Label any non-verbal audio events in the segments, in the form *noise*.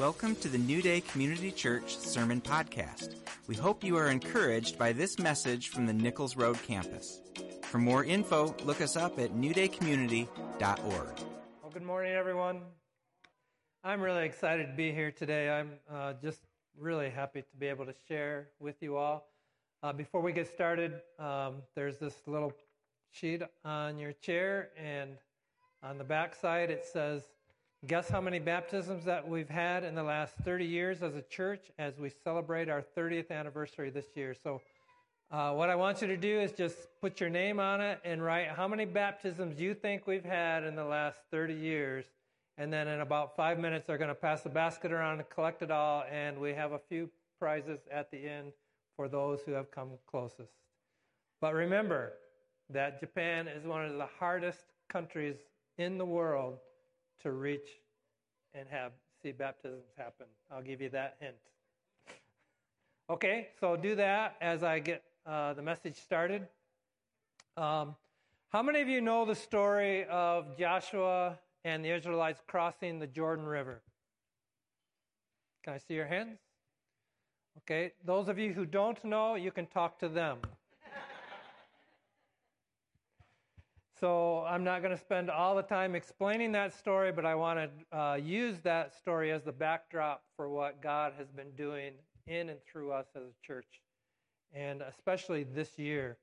Welcome to the New Day Community Church Sermon Podcast. We hope you are encouraged by this message from the Nichols Road campus. For more info, look us up at newdaycommunity.org. Well, good morning, everyone. I'm really excited to be here today. I'm uh, just really happy to be able to share with you all. Uh, before we get started, um, there's this little sheet on your chair, and on the back side it says, Guess how many baptisms that we've had in the last 30 years as a church as we celebrate our 30th anniversary this year? So, uh, what I want you to do is just put your name on it and write how many baptisms you think we've had in the last 30 years. And then in about five minutes, they're going to pass the basket around and collect it all. And we have a few prizes at the end for those who have come closest. But remember that Japan is one of the hardest countries in the world to reach and have see baptisms happen. I'll give you that hint. Okay, so do that as I get uh, the message started. Um, how many of you know the story of Joshua and the Israelites crossing the Jordan River? Can I see your hands? Okay, those of you who don't know, you can talk to them. So I'm not going to spend all the time explaining that story, but I want to uh, use that story as the backdrop for what God has been doing in and through us as a church, and especially this year.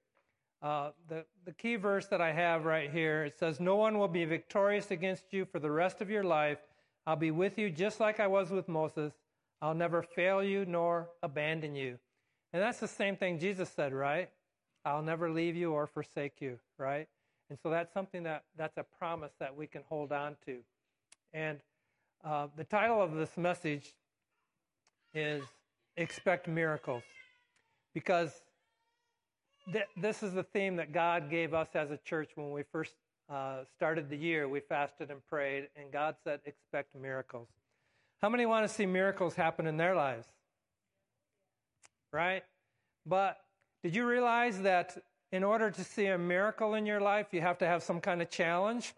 Uh, the, the key verse that I have right here it says, No one will be victorious against you for the rest of your life. I'll be with you just like I was with Moses. I'll never fail you nor abandon you. And that's the same thing Jesus said, right? I'll never leave you or forsake you, right? And so that's something that that's a promise that we can hold on to. And uh, the title of this message is Expect Miracles. Because th- this is the theme that God gave us as a church when we first uh, started the year. We fasted and prayed, and God said, Expect miracles. How many want to see miracles happen in their lives? Right? But did you realize that in order to see a miracle in your life, you have to have some kind of challenge.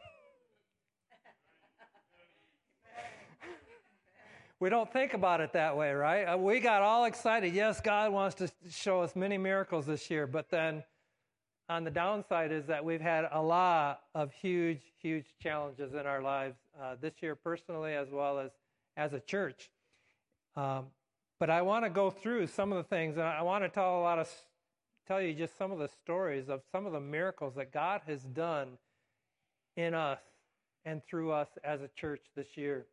we don't think about it that way, right? Uh, we got all excited. Yes, God wants to show us many miracles this year, but then on the downside is that we've had a lot of huge, huge challenges in our lives uh, this year, personally, as well as as a church. Um, but I want to go through some of the things, and I want to tell a lot of tell you just some of the stories of some of the miracles that God has done in us and through us as a church this year.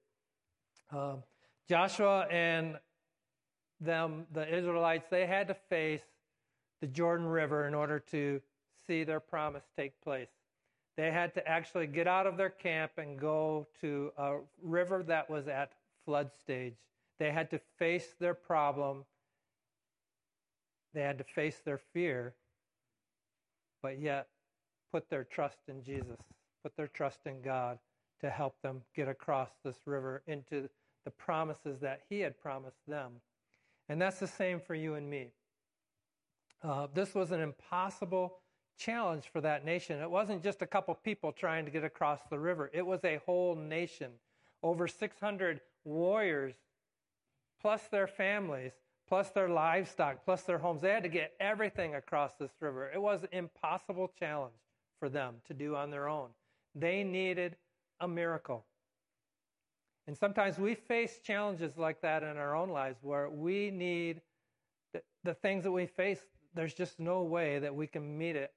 Um, Joshua and them, the Israelites, they had to face the Jordan River in order to see their promise take place. They had to actually get out of their camp and go to a river that was at flood stage. They had to face their problem they had to face their fear, but yet put their trust in Jesus, put their trust in God to help them get across this river into the promises that He had promised them. And that's the same for you and me. Uh, this was an impossible challenge for that nation. It wasn't just a couple people trying to get across the river, it was a whole nation. Over 600 warriors, plus their families, plus their livestock, plus their homes. They had to get everything across this river. It was an impossible challenge for them to do on their own. They needed a miracle. And sometimes we face challenges like that in our own lives where we need the, the things that we face, there's just no way that we can meet it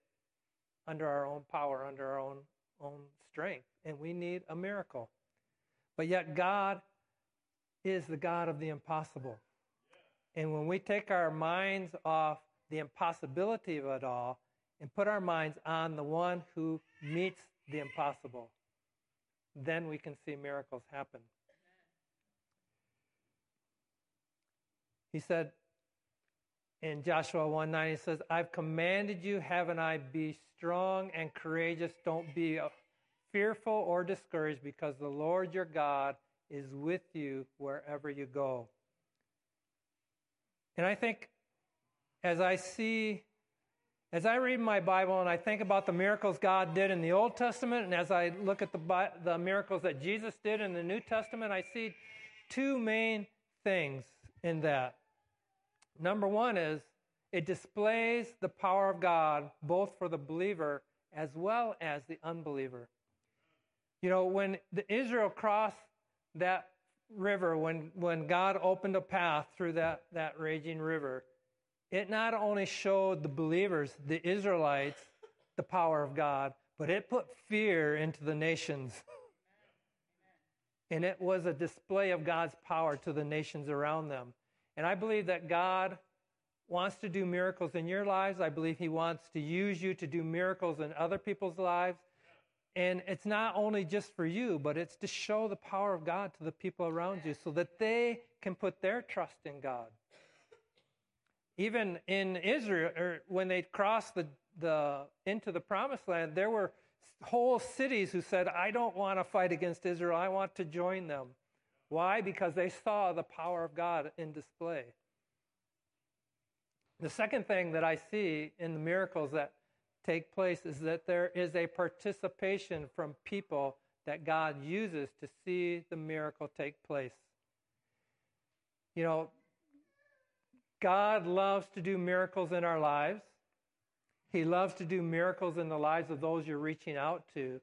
under our own power, under our own, own strength. And we need a miracle. But yet, God is the God of the impossible. And when we take our minds off the impossibility of it all and put our minds on the one who meets the impossible, then we can see miracles happen. He said in Joshua 1 9, he says, I've commanded you, haven't I? Be strong and courageous. Don't be uh, fearful or discouraged because the Lord your God is with you wherever you go. And I think as I see, as I read my Bible and I think about the miracles God did in the Old Testament, and as I look at the, the miracles that Jesus did in the New Testament, I see two main things in that. Number one is it displays the power of God both for the believer as well as the unbeliever. You know, when the Israel crossed that river, when, when God opened a path through that, that raging river, it not only showed the believers, the Israelites, the power of God, but it put fear into the nations. And it was a display of God's power to the nations around them. And I believe that God wants to do miracles in your lives. I believe He wants to use you to do miracles in other people's lives. And it's not only just for you, but it's to show the power of God to the people around you so that they can put their trust in God. Even in Israel, or when they crossed the, the, into the promised land, there were whole cities who said, I don't want to fight against Israel, I want to join them. Why? Because they saw the power of God in display. The second thing that I see in the miracles that take place is that there is a participation from people that God uses to see the miracle take place. You know, God loves to do miracles in our lives. He loves to do miracles in the lives of those you're reaching out to,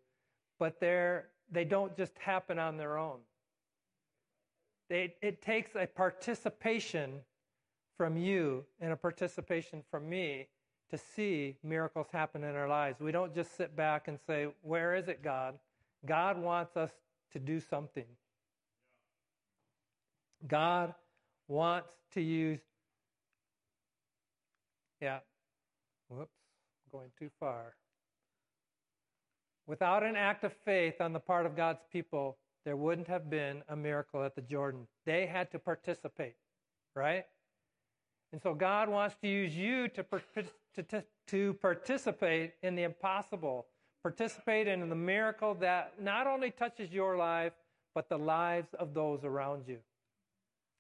but they're, they don't just happen on their own. They, it takes a participation from you and a participation from me to see miracles happen in our lives. We don't just sit back and say, Where is it, God? God wants us to do something. God wants to use, yeah, whoops, going too far. Without an act of faith on the part of God's people, there wouldn't have been a miracle at the Jordan. They had to participate, right? And so God wants to use you to, to, to participate in the impossible, participate in the miracle that not only touches your life, but the lives of those around you.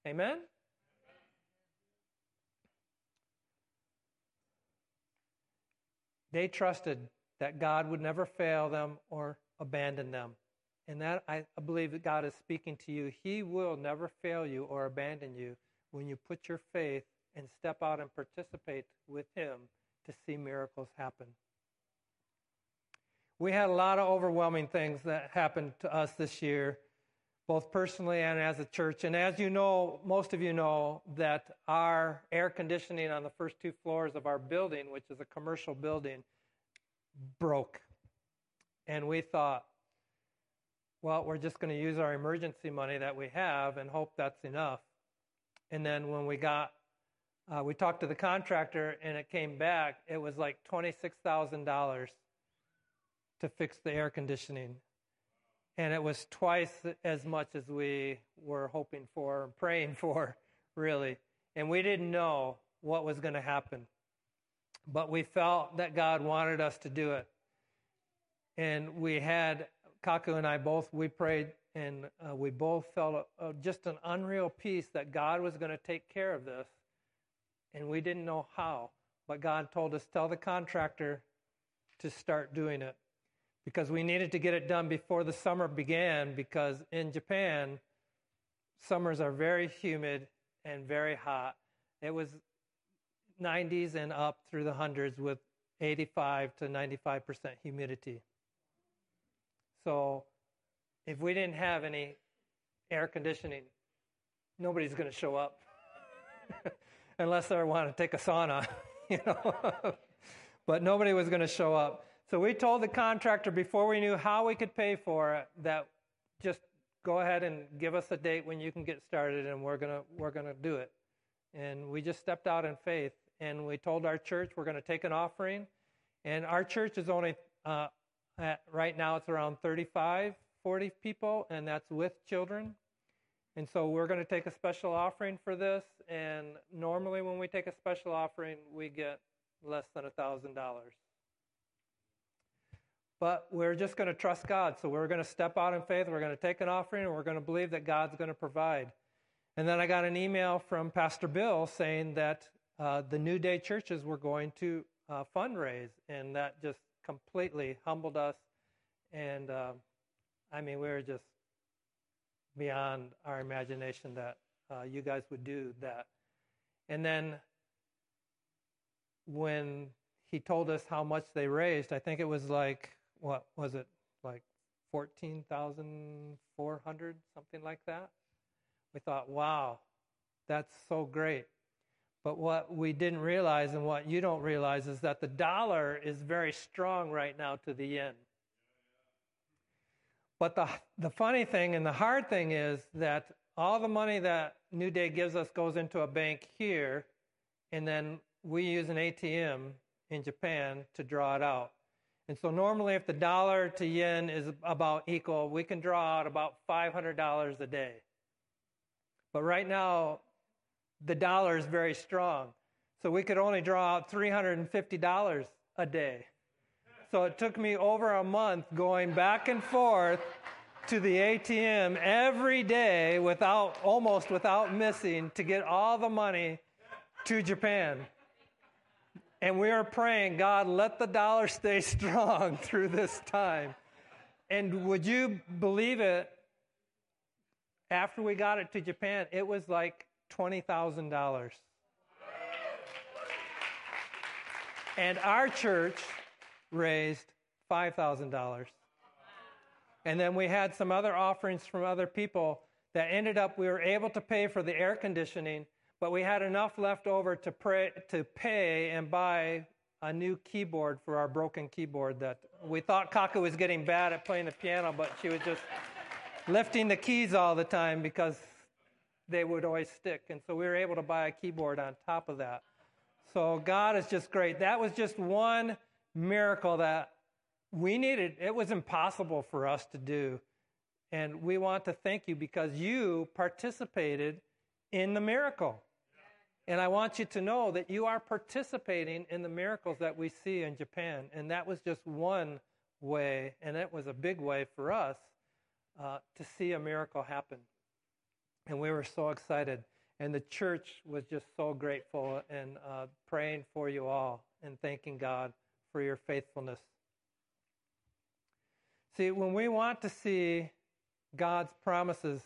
Amen? They trusted that God would never fail them or abandon them. And that I believe that God is speaking to you. He will never fail you or abandon you when you put your faith and step out and participate with Him to see miracles happen. We had a lot of overwhelming things that happened to us this year, both personally and as a church. And as you know, most of you know that our air conditioning on the first two floors of our building, which is a commercial building, broke. And we thought, well, we're just going to use our emergency money that we have and hope that's enough. And then when we got uh, we talked to the contractor, and it came back. It was like twenty-six thousand dollars to fix the air conditioning, and it was twice as much as we were hoping for and praying *laughs* for, really. And we didn't know what was going to happen, but we felt that God wanted us to do it, and we had Kaku and I both. We prayed and uh, we both felt a, a, just an unreal peace that God was going to take care of this and we didn't know how. But God told us, tell the contractor to start doing it because we needed to get it done before the summer began because in Japan, summers are very humid and very hot. It was 90s and up through the hundreds with 85 to 95% humidity. So if we didn't have any air conditioning, nobody's going to show up. *laughs* unless I want to take a sauna, *laughs* you know. but nobody was going to show up. So we told the contractor before we knew how we could pay for it that just go ahead and give us a date when you can get started and we're going to we're going to do it. And we just stepped out in faith and we told our church we're going to take an offering. And our church is only uh, at, right now it's around 35, 40 people and that's with children. And so we're going to take a special offering for this. And normally, when we take a special offering, we get less than a $1,000. But we're just going to trust God. So we're going to step out in faith. We're going to take an offering and we're going to believe that God's going to provide. And then I got an email from Pastor Bill saying that uh, the New Day churches were going to uh, fundraise. And that just completely humbled us. And uh, I mean, we were just beyond our imagination that uh, you guys would do that. And then when he told us how much they raised, I think it was like, what was it, like 14,400, something like that? We thought, wow, that's so great. But what we didn't realize and what you don't realize is that the dollar is very strong right now to the yen. But the, the funny thing and the hard thing is that all the money that New Day gives us goes into a bank here, and then we use an ATM in Japan to draw it out. And so normally, if the dollar to yen is about equal, we can draw out about $500 a day. But right now, the dollar is very strong. So we could only draw out $350 a day. So it took me over a month going back and forth to the ATM every day without almost without missing to get all the money to Japan. And we are praying, God, let the dollar stay *laughs* strong through this time. And would you believe it? After we got it to Japan, it was like $20,000. And our church raised $5,000. And then we had some other offerings from other people that ended up, we were able to pay for the air conditioning, but we had enough left over to, pray, to pay and buy a new keyboard for our broken keyboard that we thought Kaku was getting bad at playing the piano, but she was just lifting the keys all the time because they would always stick. And so we were able to buy a keyboard on top of that. So God is just great. That was just one miracle that we needed. It was impossible for us to do. And we want to thank you because you participated in the miracle. And I want you to know that you are participating in the miracles that we see in Japan. And that was just one way, and it was a big way for us uh, to see a miracle happen. And we were so excited. And the church was just so grateful and uh, praying for you all and thanking God for your faithfulness. See, when we want to see God's promises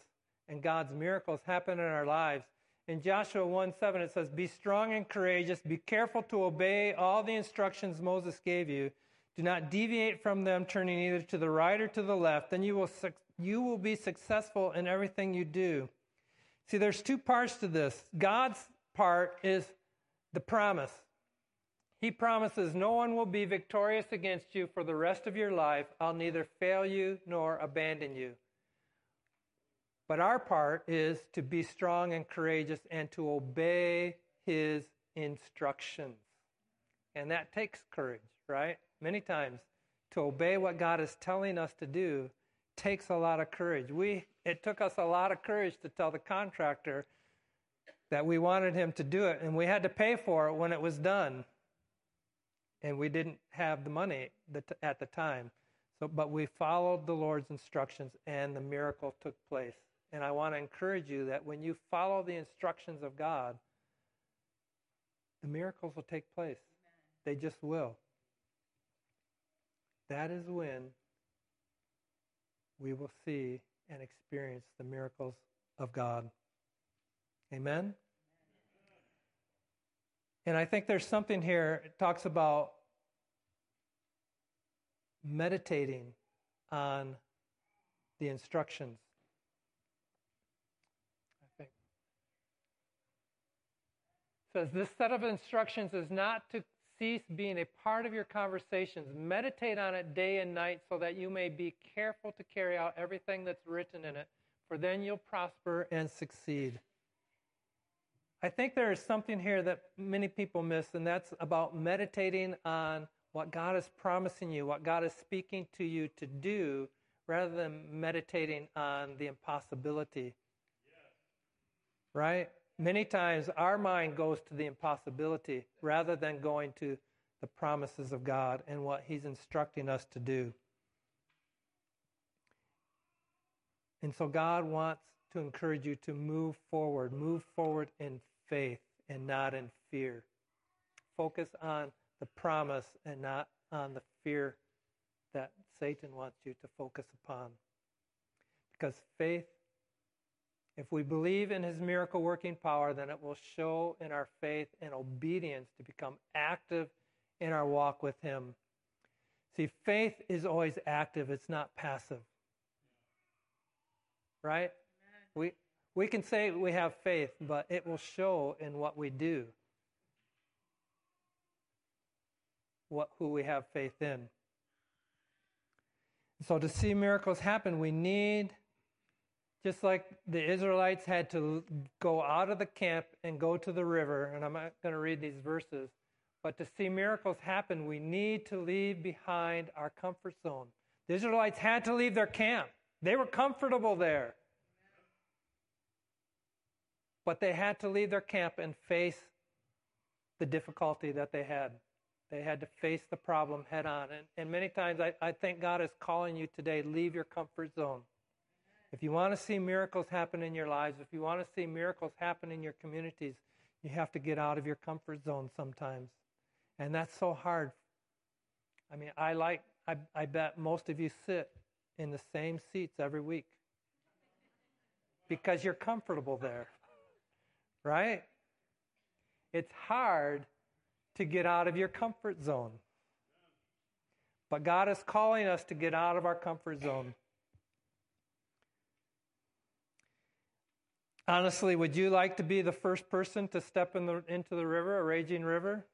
and God's miracles happen in our lives, in Joshua 1 7, it says, Be strong and courageous, be careful to obey all the instructions Moses gave you. Do not deviate from them, turning either to the right or to the left. Then you will, you will be successful in everything you do. See, there's two parts to this. God's part is the promise. He promises, No one will be victorious against you for the rest of your life. I'll neither fail you nor abandon you. But our part is to be strong and courageous and to obey His instructions. And that takes courage, right? Many times to obey what God is telling us to do takes a lot of courage. We it took us a lot of courage to tell the contractor that we wanted him to do it, and we had to pay for it when it was done. And we didn't have the money at the time. So, but we followed the Lord's instructions, and the miracle took place. And I want to encourage you that when you follow the instructions of God, the miracles will take place. They just will. That is when we will see and experience the miracles of God. Amen? And I think there's something here, it talks about meditating on the instructions. I think. It says this set of instructions is not to cease being a part of your conversations. Meditate on it day and night so that you may be careful to carry out everything that's written in it, for then you'll prosper and succeed. I think there is something here that many people miss, and that's about meditating on what God is promising you, what God is speaking to you to do, rather than meditating on the impossibility. Yes. Right? Many times our mind goes to the impossibility rather than going to the promises of God and what He's instructing us to do. And so God wants to encourage you to move forward, move forward in faith and not in fear. Focus on the promise and not on the fear that Satan wants you to focus upon. Because faith If we believe in his miracle working power, then it will show in our faith and obedience to become active in our walk with him. See, faith is always active, it's not passive. Right? We, we can say we have faith, but it will show in what we do. What, who we have faith in. So, to see miracles happen, we need just like the Israelites had to go out of the camp and go to the river, and I'm not going to read these verses, but to see miracles happen, we need to leave behind our comfort zone. The Israelites had to leave their camp, they were comfortable there. But they had to leave their camp and face the difficulty that they had. They had to face the problem head on. And, and many times I, I think God is calling you today leave your comfort zone. If you want to see miracles happen in your lives, if you want to see miracles happen in your communities, you have to get out of your comfort zone sometimes. And that's so hard. I mean, I like, I, I bet most of you sit in the same seats every week because you're comfortable there, right? It's hard to get out of your comfort zone. But God is calling us to get out of our comfort zone. Honestly, would you like to be the first person to step in the, into the river, a raging river?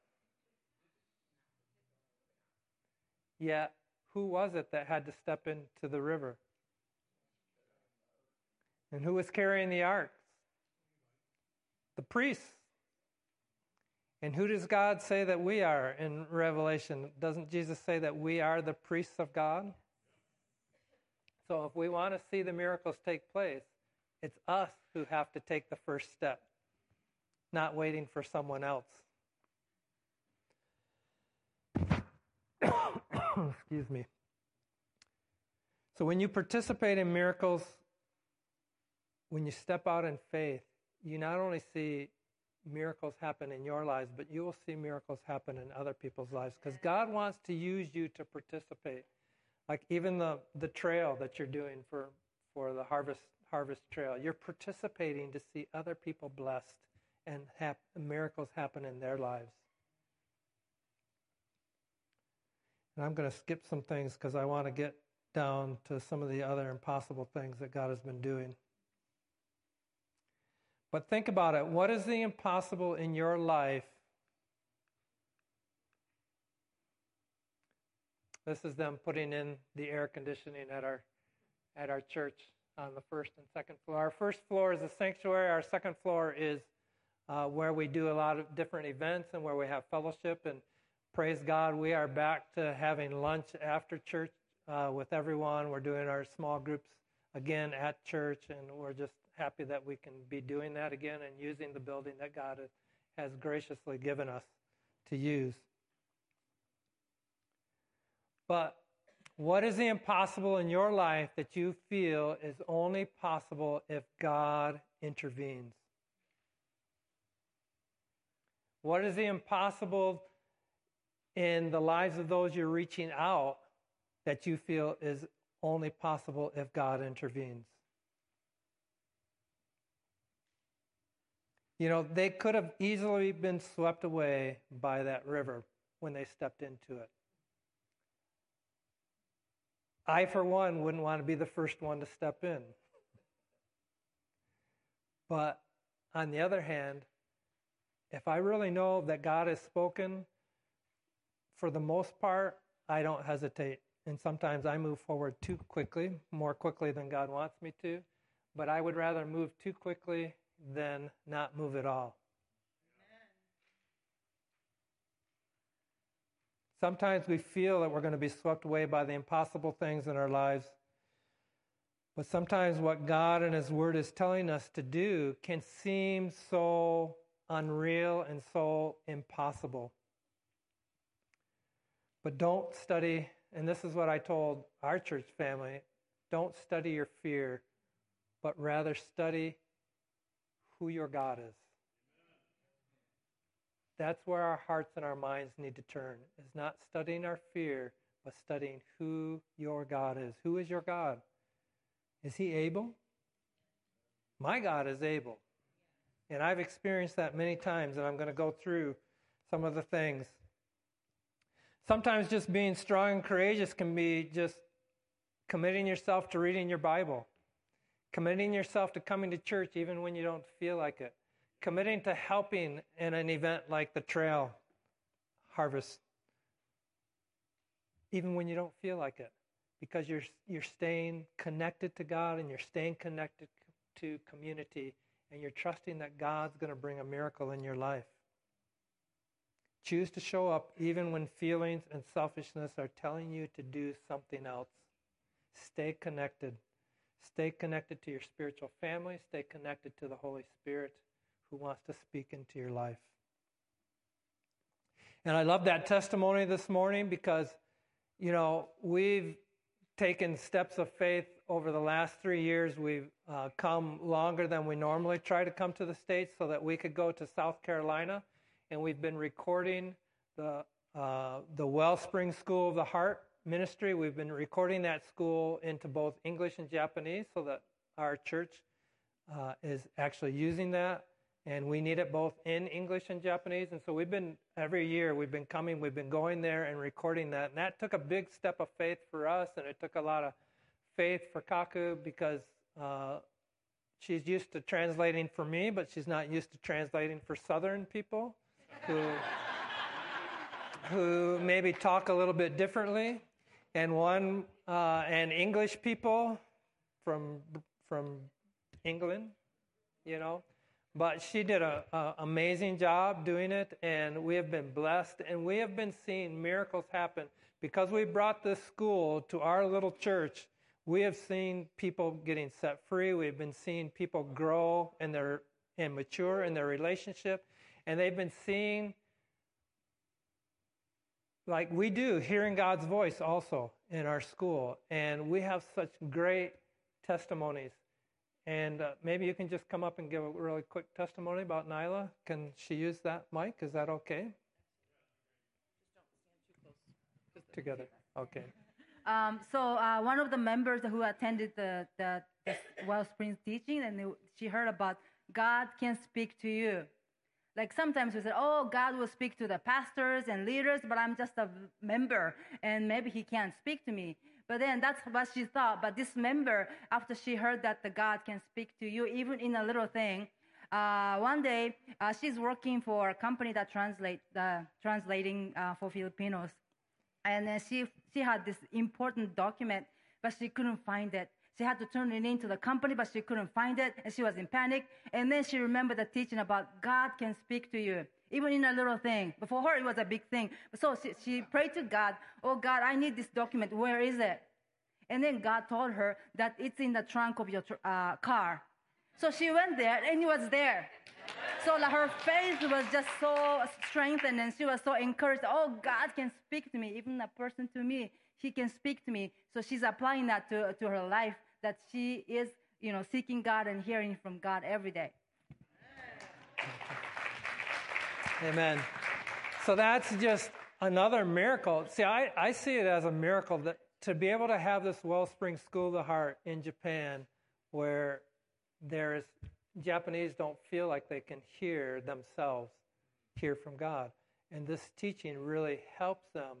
Yet, who was it that had to step into the river? And who was carrying the ark? The priests. And who does God say that we are in Revelation? Doesn't Jesus say that we are the priests of God? So if we want to see the miracles take place, it's us who have to take the first step, not waiting for someone else. *coughs* Excuse me. So when you participate in miracles, when you step out in faith, you not only see miracles happen in your lives, but you will see miracles happen in other people's lives because God wants to use you to participate. Like even the, the trail that you're doing for, for the harvest harvest trail. You're participating to see other people blessed and hap- miracles happen in their lives. And I'm going to skip some things because I want to get down to some of the other impossible things that God has been doing. But think about it. What is the impossible in your life? This is them putting in the air conditioning at our at our church on the first and second floor. Our first floor is the sanctuary. Our second floor is uh, where we do a lot of different events and where we have fellowship. And praise God, we are back to having lunch after church uh, with everyone. We're doing our small groups again at church, and we're just happy that we can be doing that again and using the building that God has graciously given us to use. But what is the impossible in your life that you feel is only possible if God intervenes? What is the impossible in the lives of those you're reaching out that you feel is only possible if God intervenes? You know, they could have easily been swept away by that river when they stepped into it. I, for one, wouldn't want to be the first one to step in. But on the other hand, if I really know that God has spoken, for the most part, I don't hesitate. And sometimes I move forward too quickly, more quickly than God wants me to. But I would rather move too quickly than not move at all. Sometimes we feel that we're going to be swept away by the impossible things in our lives. But sometimes what God and His Word is telling us to do can seem so unreal and so impossible. But don't study, and this is what I told our church family don't study your fear, but rather study who your God is. That's where our hearts and our minds need to turn, is not studying our fear, but studying who your God is. Who is your God? Is he able? My God is able. And I've experienced that many times, and I'm going to go through some of the things. Sometimes just being strong and courageous can be just committing yourself to reading your Bible, committing yourself to coming to church even when you don't feel like it, committing to helping in an event like the trail harvest, even when you don't feel like it, because you're, you're staying connected to God and you're staying connected to community and you're trusting that God's going to bring a miracle in your life. Choose to show up even when feelings and selfishness are telling you to do something else. Stay connected. Stay connected to your spiritual family. Stay connected to the Holy Spirit who wants to speak into your life. And I love that testimony this morning because, you know, we've taken steps of faith over the last three years. We've uh, come longer than we normally try to come to the States so that we could go to South Carolina. And we've been recording the, uh, the Wellspring School of the Heart ministry. We've been recording that school into both English and Japanese so that our church uh, is actually using that. And we need it both in English and Japanese. And so we've been, every year, we've been coming, we've been going there and recording that. And that took a big step of faith for us. And it took a lot of faith for Kaku because uh, she's used to translating for me, but she's not used to translating for Southern people who, who maybe talk a little bit differently and one uh, and English people from from England, you know. But she did an amazing job doing it, and we have been blessed, and we have been seeing miracles happen because we brought this school to our little church. We have seen people getting set free. We've been seeing people grow and their and mature in their relationship, and they've been seeing like we do, hearing God's voice also in our school. And we have such great testimonies. And uh, maybe you can just come up and give a really quick testimony about Nyla. Can she use that mic? Is that okay? Together. Okay. Um, so uh, one of the members who attended the, the, the Wellspring teaching, and she heard about God can speak to you. Like sometimes we say, oh, God will speak to the pastors and leaders, but I'm just a member and maybe he can't speak to me. But then that's what she thought. But this member, after she heard that the God can speak to you, even in a little thing, uh, one day uh, she's working for a company that translate uh, translating uh, for Filipinos, and then she she had this important document, but she couldn't find it. She had to turn it into the company, but she couldn't find it, and she was in panic. And then she remembered the teaching about God can speak to you, even in a little thing. But for her, it was a big thing. So she, she prayed to God, Oh God, I need this document. Where is it? And then God told her that it's in the trunk of your uh, car. So she went there, and it was there. So like, her faith was just so strengthened, and she was so encouraged. Oh, God can speak to me, even a person to me. He can speak to me. So she's applying that to, to her life that she is, you know, seeking God and hearing from God every day. Amen. So that's just another miracle. See, I, I see it as a miracle that to be able to have this Wellspring School of the Heart in Japan where there is Japanese don't feel like they can hear themselves hear from God. And this teaching really helps them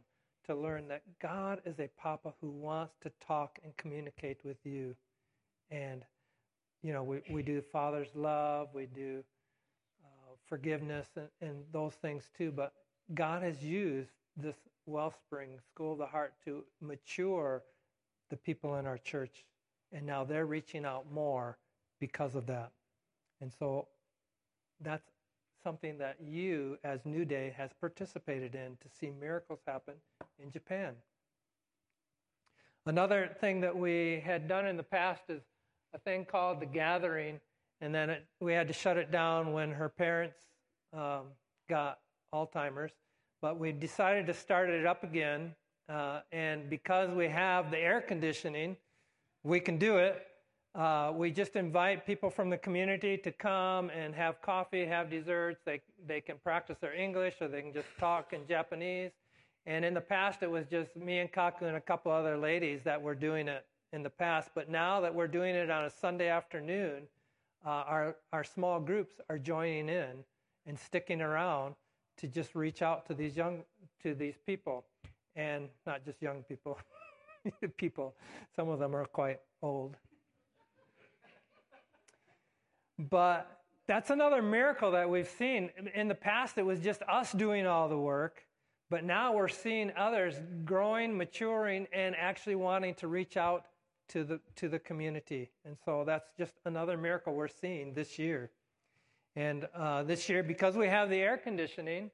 to learn that God is a papa who wants to talk and communicate with you. And, you know, we, we do Father's love, we do uh, forgiveness and, and those things too. But God has used this wellspring, School of the Heart, to mature the people in our church. And now they're reaching out more because of that. And so that's something that you, as New Day, has participated in to see miracles happen in Japan. Another thing that we had done in the past is a thing called the gathering, and then it, we had to shut it down when her parents um, got Alzheimer's. But we decided to start it up again, uh, and because we have the air conditioning, we can do it. Uh, we just invite people from the community to come and have coffee, have desserts. They, they can practice their English or they can just talk in Japanese. And in the past, it was just me and Kaku and a couple other ladies that were doing it in the past. But now that we're doing it on a Sunday afternoon, uh, our, our small groups are joining in and sticking around to just reach out to these young to these people. And not just young people *laughs* people. Some of them are quite old. But that's another miracle that we've seen. In the past it was just us doing all the work but now we're seeing others growing maturing and actually wanting to reach out to the to the community and so that's just another miracle we're seeing this year and uh, this year because we have the air conditioning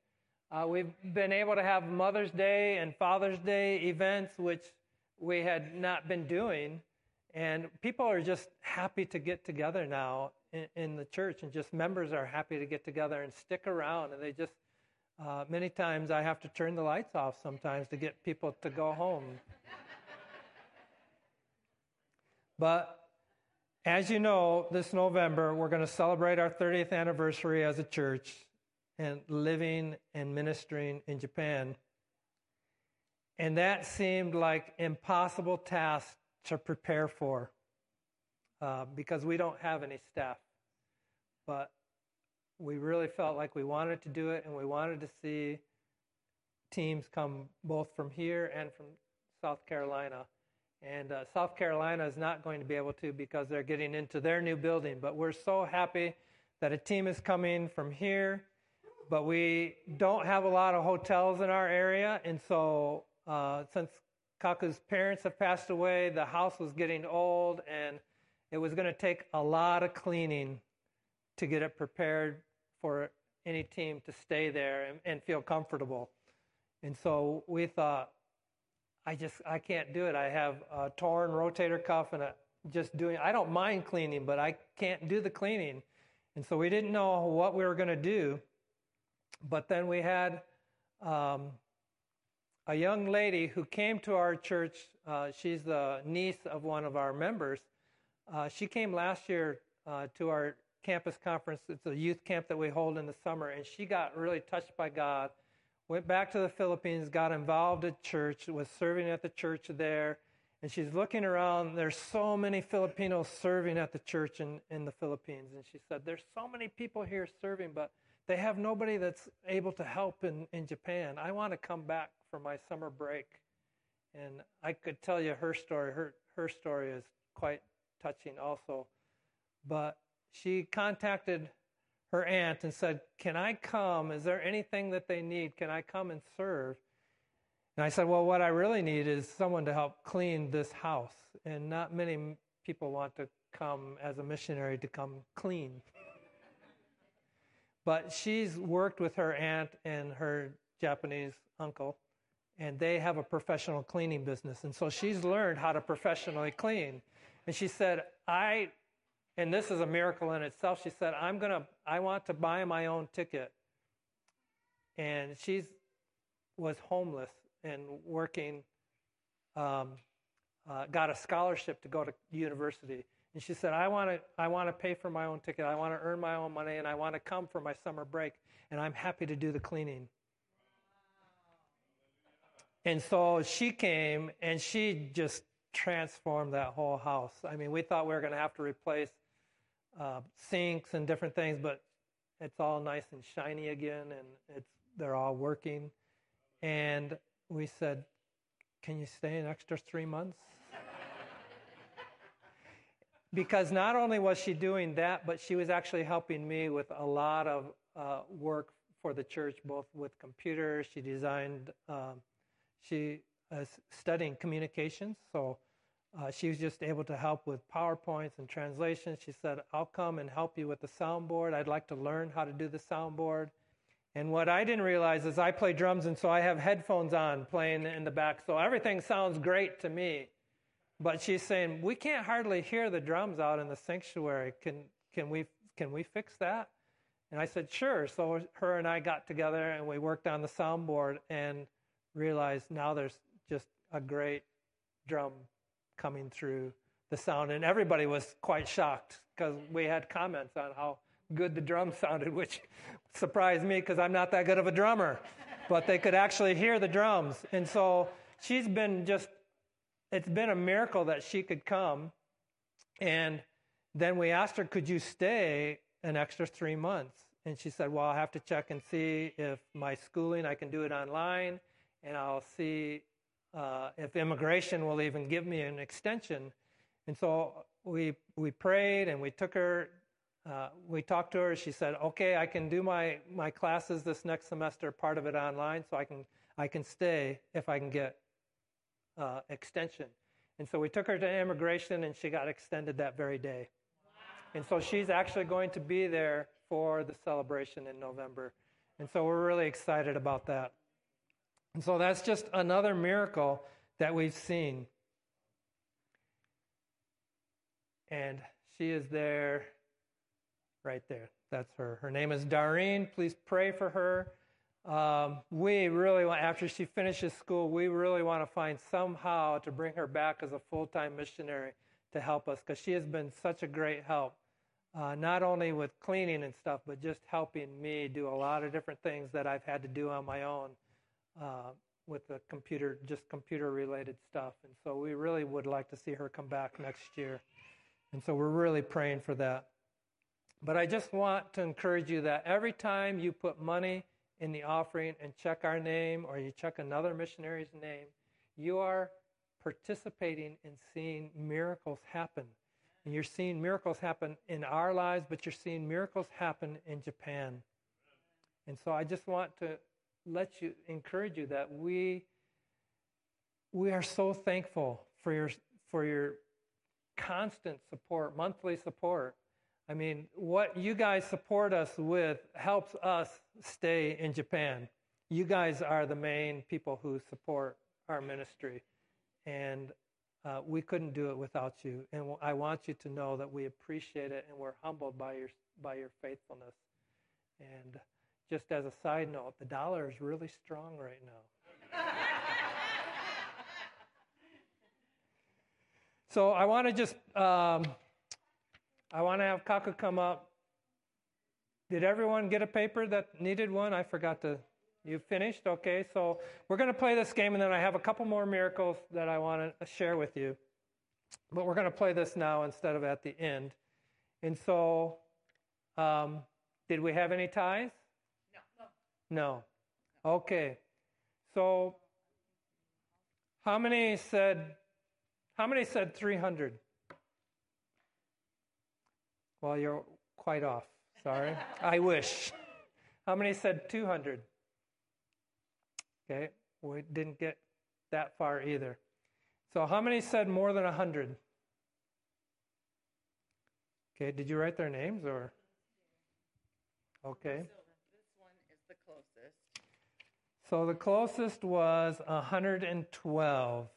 uh, we've been able to have Mother's Day and Father's Day events, which we had not been doing. And people are just happy to get together now in, in the church, and just members are happy to get together and stick around. And they just, uh, many times, I have to turn the lights off sometimes to get people to go home. but as you know, this November, we're going to celebrate our 30th anniversary as a church and living and ministering in Japan. And that seemed like impossible task to prepare for uh, because we don't have any staff. But we really felt like we wanted to do it and we wanted to see teams come both from here and from South Carolina. And uh, South Carolina is not going to be able to because they're getting into their new building. But we're so happy that a team is coming from here but we don't have a lot of hotels in our area, and so uh, since Kaku's parents have passed away, the house was getting old, and it was going to take a lot of cleaning to get it prepared for any team to stay there and, and feel comfortable. And so we thought, I just I can't do it. I have a torn rotator cuff and a, just doing. I don't mind cleaning, but I can't do the cleaning. And so we didn't know what we were going to do. But then we had um, a young lady who came to our church. Uh, she's the niece of one of our members. Uh, she came last year uh, to our campus conference. It's a youth camp that we hold in the summer, and she got really touched by God. Went back to the Philippines, got involved at church, was serving at the church there, and she's looking around. There's so many Filipinos serving at the church in, in the Philippines, and she said, "There's so many people here serving, but." They have nobody that's able to help in, in Japan. I want to come back for my summer break. And I could tell you her story. Her, her story is quite touching also. But she contacted her aunt and said, Can I come? Is there anything that they need? Can I come and serve? And I said, Well, what I really need is someone to help clean this house. And not many people want to come as a missionary to come clean. *laughs* But she's worked with her aunt and her Japanese uncle, and they have a professional cleaning business. And so she's learned how to professionally clean. And she said, I, and this is a miracle in itself, she said, I'm to, I want to buy my own ticket. And she's was homeless and working, um, uh, got a scholarship to go to university. And she said, I want to I want to pay for my own ticket. I want to earn my own money and I want to come for my summer break and I'm happy to do the cleaning. And so she came and she just transformed that whole house. I mean, we thought we were going to have to replace uh, sinks and different things, but it's all nice and shiny again, and it's they're all working. And we said, "Can you stay an extra three months?" *laughs* because not only was she doing that, but she was actually helping me with a lot of uh, work for the church, both with computers. She designed, um, she is studying communications, so uh, she was just able to help with PowerPoints and translations. She said, I'll come and help you with the soundboard. I'd like to learn how to do the soundboard. And what I didn't realize is I play drums, and so I have headphones on playing in the back, so everything sounds great to me. But she's saying, we can't hardly hear the drums out in the sanctuary. Can, can, we, can we fix that? And I said, sure. So her and I got together and we worked on the soundboard and realized now there's just a great drum coming through the sound. And everybody was quite shocked because we had comments on how good the drum sounded, which *laughs* surprised me because I'm not that good of a drummer. but they could actually hear the drums. And so she's been just it's been a miracle that she could come and then we asked her, Could you stay an extra three months? And she said, Well, I'll have to check and see if my schooling, I can do it online, and I'll see uh, if immigration will even give me an extension. And so we, we prayed and we took her, uh, we talked to her. She said, Okay, I can do my, my classes this next semester, part of it online, so I can, I can stay if I can get uh, extension. And so we took her to immigration and she got extended that very day. And so she's actually going to be there for the celebration in November. And so we're really excited about that. And so that's just another miracle that we've seen. And she is there, right there. That's her. Her name is Darlene. Please pray for her. Um, we really want, after she finishes school, we really want to find somehow to bring her back as a full time missionary to help us because she has been such a great help uh, not only with cleaning and stuff, but just helping me do a lot of different things that I've had to do on my own uh, with the computer, just computer related stuff. And so we really would like to see her come back next year. And so we're really praying for that. But I just want to encourage you that every time you put money in the offering and check our name or you check another missionary's name, you are participating in seeing miracles happen and you're seeing miracles happen in our lives, but you're seeing miracles happen in Japan. And so I just want to let you encourage you that we we are so thankful for your for your constant support, monthly support. I mean, what you guys support us with helps us stay in Japan. You guys are the main people who support our ministry. And uh, we couldn't do it without you. And I want you to know that we appreciate it and we're humbled by your, by your faithfulness. And just as a side note, the dollar is really strong right now. so I want to just, um, I want to have Kaku come up. Did everyone get a paper that needed one? I forgot to you finished? Okay, so we're going to play this game, and then I have a couple more miracles that I want to share with you. But we're going to play this now instead of at the end. And so, um, did we have any ties? No. Okay. So, how many said? How many said 300? Well, you're quite off. Sorry. *laughs* I wish. How many said 200? Okay, we didn't get that far either. So, how many said more than 100? Okay, did you write their names or? Okay. So this one is the closest. So the closest was 112.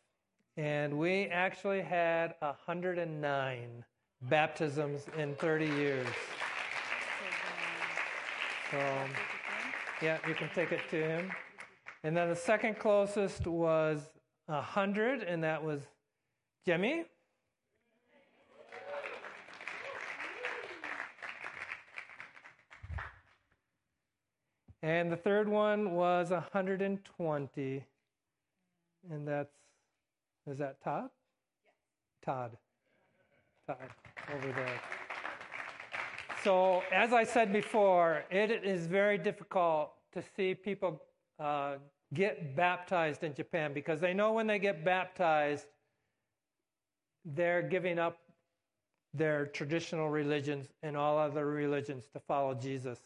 And we actually had 109 baptisms in 30 years. So, yeah, you can take it to him. And then the second closest was 100, and that was Jemmy. And the third one was 120. And that's, is that Todd? Todd. Todd, over there. So, as I said before, it is very difficult to see people uh, get baptized in Japan because they know when they get baptized, they're giving up their traditional religions and all other religions to follow Jesus.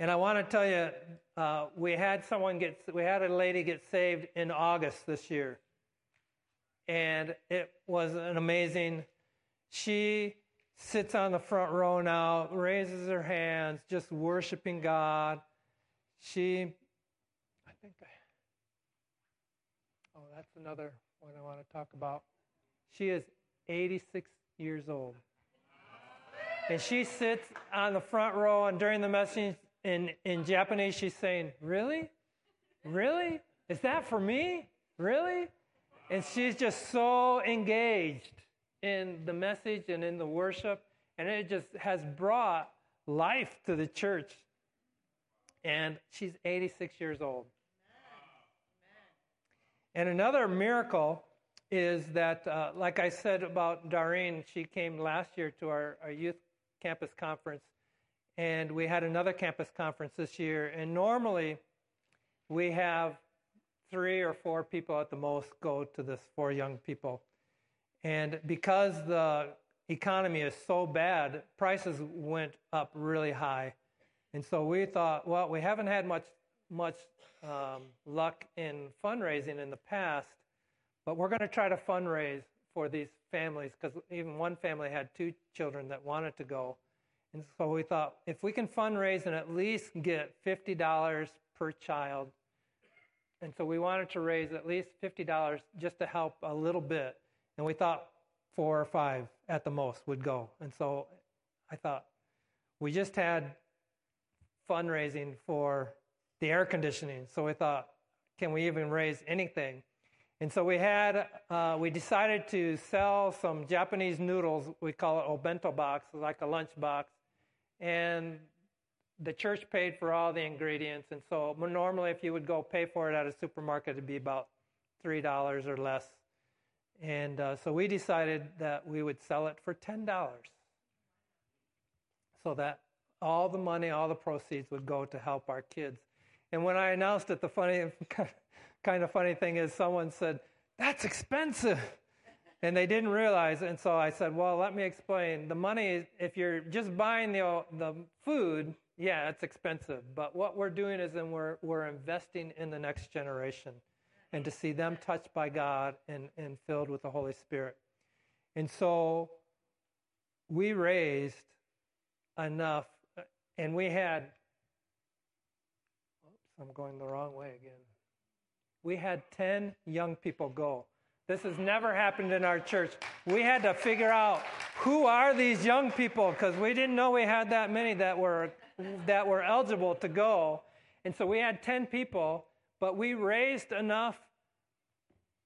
And I want to tell you, uh, we had someone get, we had a lady get saved in August this year. And it was an amazing, she sits on the front row now, raises her hands, just worshiping God. She, I think, I, oh, that's another one I want to talk about. She is 86 years old. And she sits on the front row, and during the message in, in Japanese, she's saying, Really? Really? Is that for me? Really? And she's just so engaged in the message and in the worship, and it just has brought life to the church and she's 86 years old. And another miracle is that, uh, like I said about Doreen, she came last year to our, our youth campus conference, and we had another campus conference this year. And normally, we have three or four people at the most go to this for young people. And because the economy is so bad, prices went up really high. And so we thought, well, we haven't had much much um, luck in fundraising in the past, but we're going to try to fundraise for these families because even one family had two children that wanted to go. And so we thought if we can fundraise and at least get $50 per child, and so we wanted to raise at least $50 just to help a little bit. And we thought four or five at the most would go. And so I thought we just had fundraising for the air conditioning. So we thought, can we even raise anything? And so we had, uh, we decided to sell some Japanese noodles. We call it obento box, like a lunch box. And the church paid for all the ingredients. And so normally, if you would go pay for it at a supermarket, it'd be about $3 or less. And uh, so we decided that we would sell it for $10. So that all the money, all the proceeds would go to help our kids. And when I announced it, the funny, *laughs* kind of funny thing is someone said, That's expensive. And they didn't realize. And so I said, Well, let me explain. The money, if you're just buying the, the food, yeah, it's expensive. But what we're doing is then we're, we're investing in the next generation and to see them touched by God and, and filled with the Holy Spirit. And so we raised enough, uh, and we had oops, I'm going the wrong way again. We had 10 young people go. This has never happened in our church. We had to figure out who are these young people because we didn't know we had that many that were that were eligible to go. And so we had 10 people, but we raised enough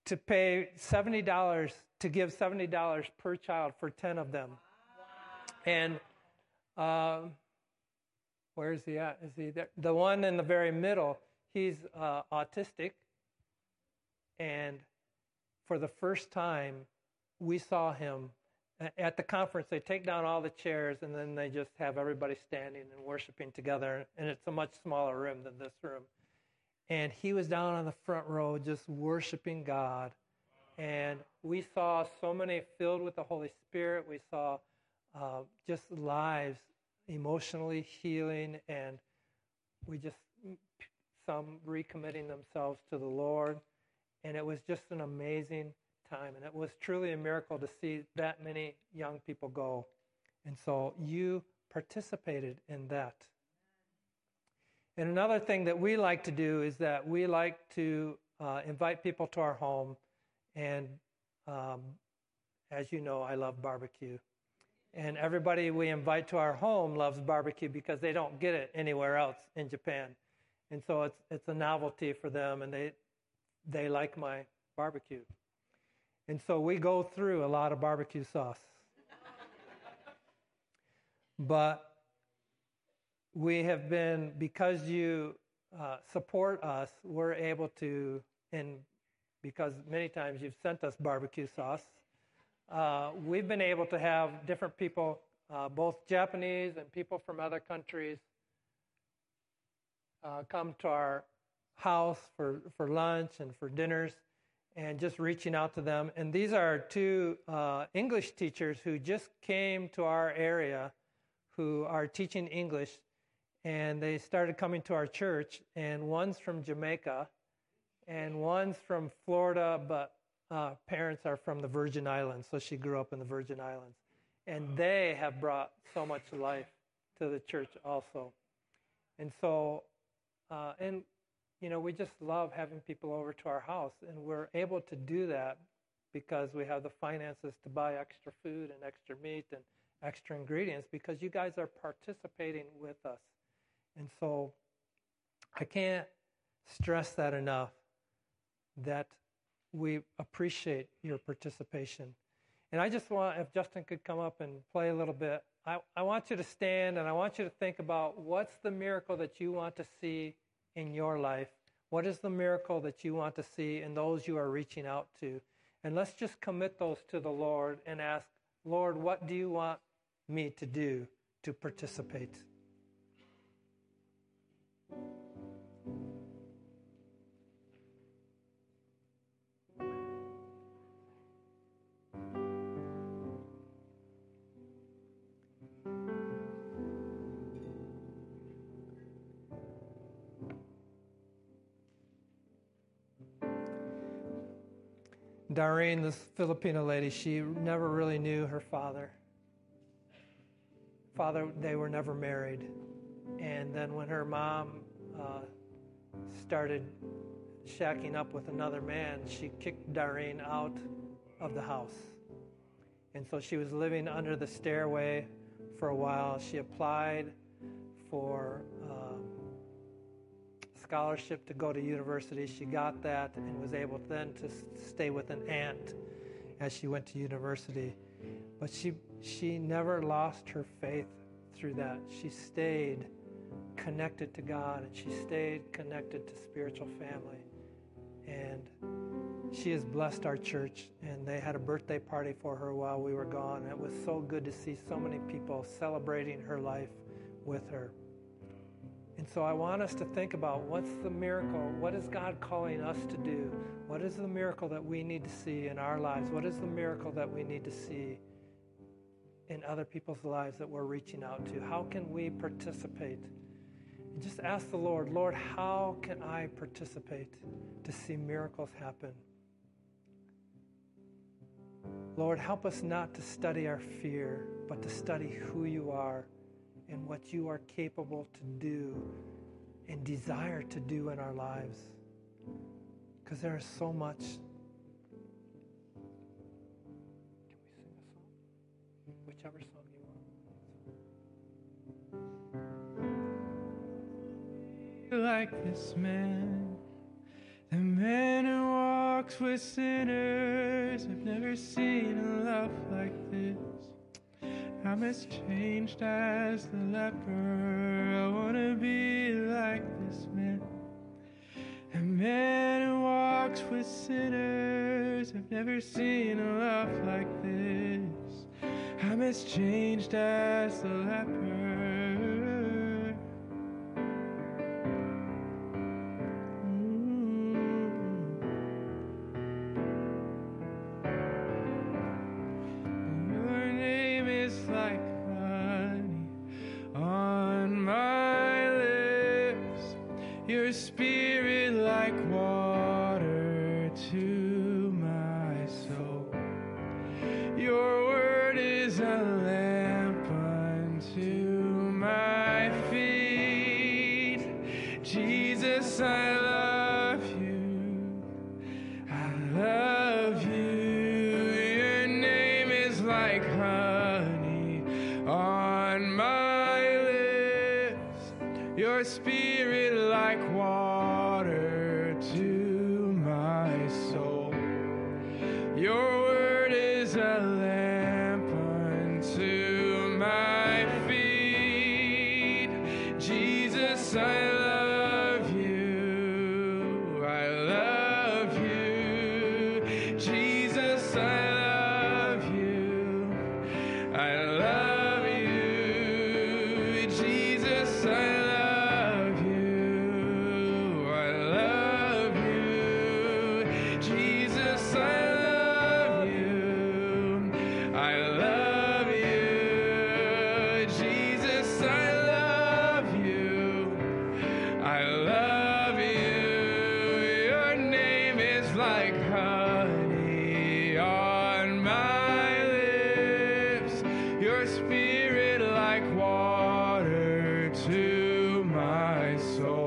to pay $70 to give $70 per child for 10 of them. And uh, where is he at? Is he there? The one in the very middle, he's uh, autistic. And for the first time, we saw him at the conference. They take down all the chairs and then they just have everybody standing and worshiping together. And it's a much smaller room than this room. And he was down on the front row just worshiping God. And we saw so many filled with the Holy Spirit. We saw uh, just lives emotionally healing, and we just some recommitting themselves to the Lord. And it was just an amazing time. And it was truly a miracle to see that many young people go. And so you participated in that. And another thing that we like to do is that we like to uh, invite people to our home. And um, as you know, I love barbecue. And everybody we invite to our home loves barbecue because they don't get it anywhere else in Japan. And so it's it's a novelty for them and they they like my barbecue. And so we go through a lot of barbecue sauce. *laughs* but we have been because you uh, support us, we're able to and because many times you've sent us barbecue sauce uh, we've been able to have different people, uh, both Japanese and people from other countries, uh, come to our house for, for lunch and for dinners and just reaching out to them. And these are two uh, English teachers who just came to our area who are teaching English. And they started coming to our church. And one's from Jamaica and one's from Florida, but uh, parents are from the Virgin Islands, so she grew up in the Virgin Islands. And they have brought so much life to the church also. And so, uh, and, you know, we just love having people over to our house, and we're able to do that because we have the finances to buy extra food and extra meat and extra ingredients because you guys are participating with us. And so I can't stress that enough that we appreciate your participation. And I just want, if Justin could come up and play a little bit, I, I want you to stand and I want you to think about what's the miracle that you want to see in your life? What is the miracle that you want to see in those you are reaching out to? And let's just commit those to the Lord and ask, Lord, what do you want me to do to participate? Doreen, this Filipino lady, she never really knew her father. Father, they were never married. And then when her mom uh, started shacking up with another man, she kicked Doreen out of the house. And so she was living under the stairway for a while. She applied for scholarship to go to university. She got that and was able then to stay with an aunt as she went to university. But she she never lost her faith through that. She stayed connected to God and she stayed connected to spiritual family. And she has blessed our church and they had a birthday party for her while we were gone. It was so good to see so many people celebrating her life with her. And so I want us to think about what's the miracle? What is God calling us to do? What is the miracle that we need to see in our lives? What is the miracle that we need to see in other people's lives that we're reaching out to? How can we participate? And just ask the Lord, Lord, how can I participate to see miracles happen? Lord, help us not to study our fear, but to study who you are and what you are capable to do and desire to do in our lives. Because there is so much. Can we sing a song? Whichever song you want. Like this man, the man who walks with sinners. I've never seen a love like this. I'm as changed as the leper. I wanna be like this man. A man who walks with sinners. I've never seen a love like this. I'm as changed as the leper. Like water to my soul. Your word is a lamp unto my feet. Jesus, I love you. I love you. Your name is like honey on my lips. Your spirit my soul.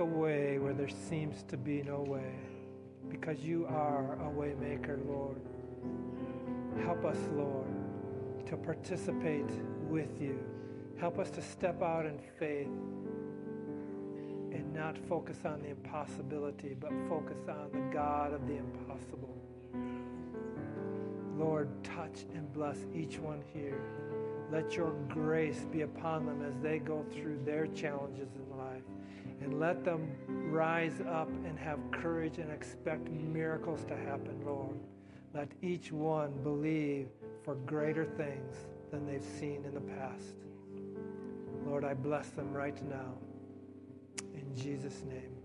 A way where there seems to be no way because you are a waymaker, Lord. Help us, Lord, to participate with you. Help us to step out in faith and not focus on the impossibility, but focus on the God of the impossible. Lord, touch and bless each one here. Let your grace be upon them as they go through their challenges in life. And let them rise up and have courage and expect miracles to happen, Lord. Let each one believe for greater things than they've seen in the past. Lord, I bless them right now. In Jesus' name.